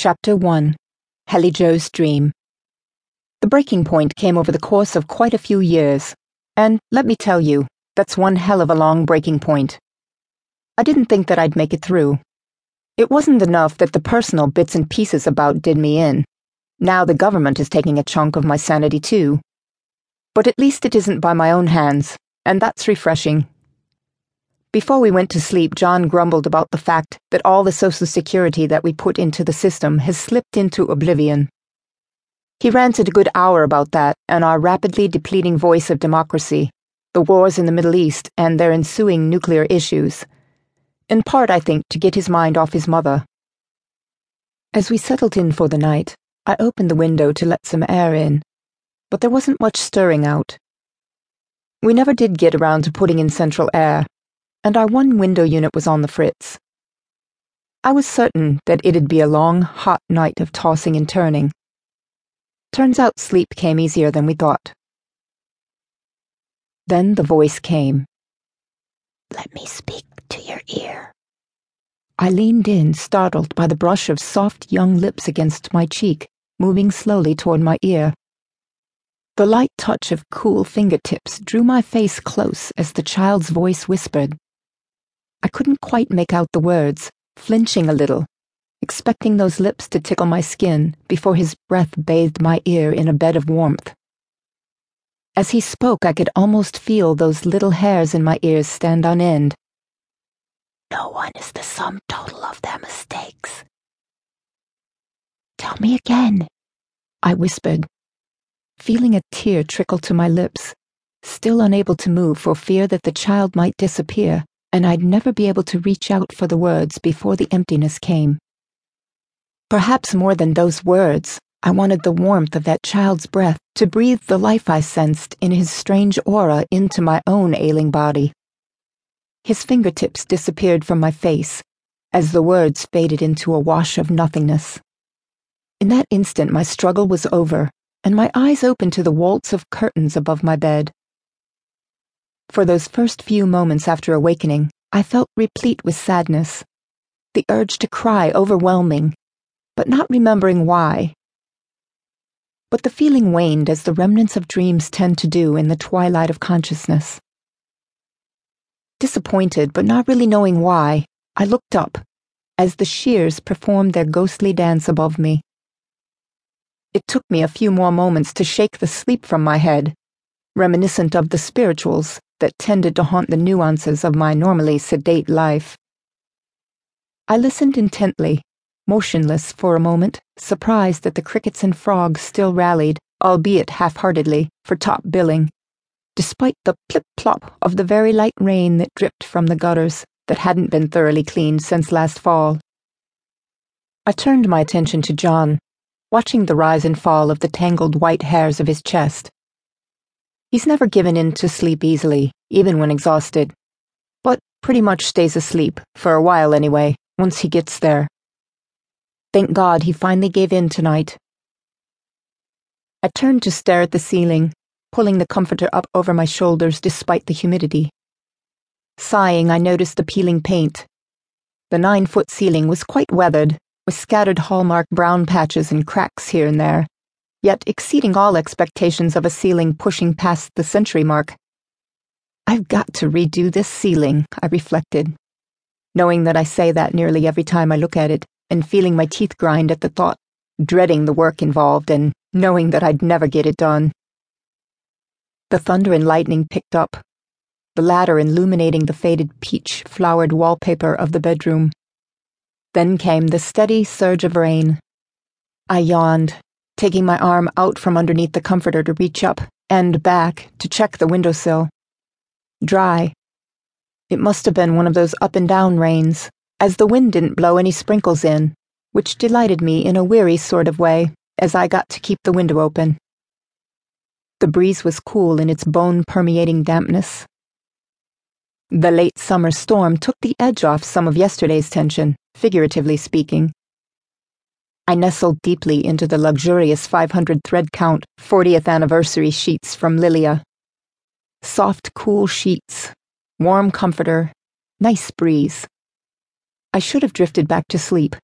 Chapter 1 Helly Jo's Dream. The breaking point came over the course of quite a few years, and let me tell you, that's one hell of a long breaking point. I didn't think that I'd make it through. It wasn't enough that the personal bits and pieces about did me in. Now the government is taking a chunk of my sanity too. But at least it isn't by my own hands, and that's refreshing. Before we went to sleep, John grumbled about the fact that all the social security that we put into the system has slipped into oblivion. He ranted a good hour about that and our rapidly depleting voice of democracy, the wars in the Middle East, and their ensuing nuclear issues. In part, I think, to get his mind off his mother. As we settled in for the night, I opened the window to let some air in, but there wasn't much stirring out. We never did get around to putting in central air and our one window unit was on the fritz. I was certain that it'd be a long, hot night of tossing and turning. Turns out sleep came easier than we thought. Then the voice came. Let me speak to your ear. I leaned in, startled by the brush of soft young lips against my cheek, moving slowly toward my ear. The light touch of cool fingertips drew my face close as the child's voice whispered. I couldn't quite make out the words, flinching a little, expecting those lips to tickle my skin before his breath bathed my ear in a bed of warmth. As he spoke, I could almost feel those little hairs in my ears stand on end. No one is the sum total of their mistakes. Tell me again, I whispered, feeling a tear trickle to my lips, still unable to move for fear that the child might disappear and I'd never be able to reach out for the words before the emptiness came. Perhaps more than those words, I wanted the warmth of that child's breath to breathe the life I sensed in his strange aura into my own ailing body. His fingertips disappeared from my face as the words faded into a wash of nothingness. In that instant, my struggle was over, and my eyes opened to the waltz of curtains above my bed. For those first few moments after awakening, I felt replete with sadness, the urge to cry overwhelming, but not remembering why. But the feeling waned as the remnants of dreams tend to do in the twilight of consciousness. Disappointed, but not really knowing why, I looked up as the shears performed their ghostly dance above me. It took me a few more moments to shake the sleep from my head, reminiscent of the spirituals that tended to haunt the nuances of my normally sedate life. I listened intently, motionless for a moment, surprised that the crickets and frogs still rallied, albeit half heartedly, for top billing, despite the plip plop of the very light rain that dripped from the gutters that hadn't been thoroughly cleaned since last fall. I turned my attention to John, watching the rise and fall of the tangled white hairs of his chest. He's never given in to sleep easily, even when exhausted, but pretty much stays asleep, for a while anyway, once he gets there. Thank God he finally gave in tonight. I turned to stare at the ceiling, pulling the comforter up over my shoulders despite the humidity. Sighing, I noticed the peeling paint. The nine foot ceiling was quite weathered, with scattered hallmark brown patches and cracks here and there yet exceeding all expectations of a ceiling pushing past the century mark. I've got to redo this ceiling, I reflected, knowing that I say that nearly every time I look at it, and feeling my teeth grind at the thought, dreading the work involved, and knowing that I'd never get it done. The thunder and lightning picked up, the latter illuminating the faded peach flowered wallpaper of the bedroom. Then came the steady surge of rain. I yawned, taking my arm out from underneath the comforter to reach up and back to check the windowsill. Dry. It must have been one of those up and down rains, as the wind didn't blow any sprinkles in, which delighted me in a weary sort of way as I got to keep the window open. The breeze was cool in its bone permeating dampness. The late summer storm took the edge off some of yesterday's tension, figuratively speaking I nestled deeply into the luxurious 500 thread count 40th anniversary sheets from Lilia. Soft, cool sheets, warm comforter, nice breeze. I should have drifted back to sleep,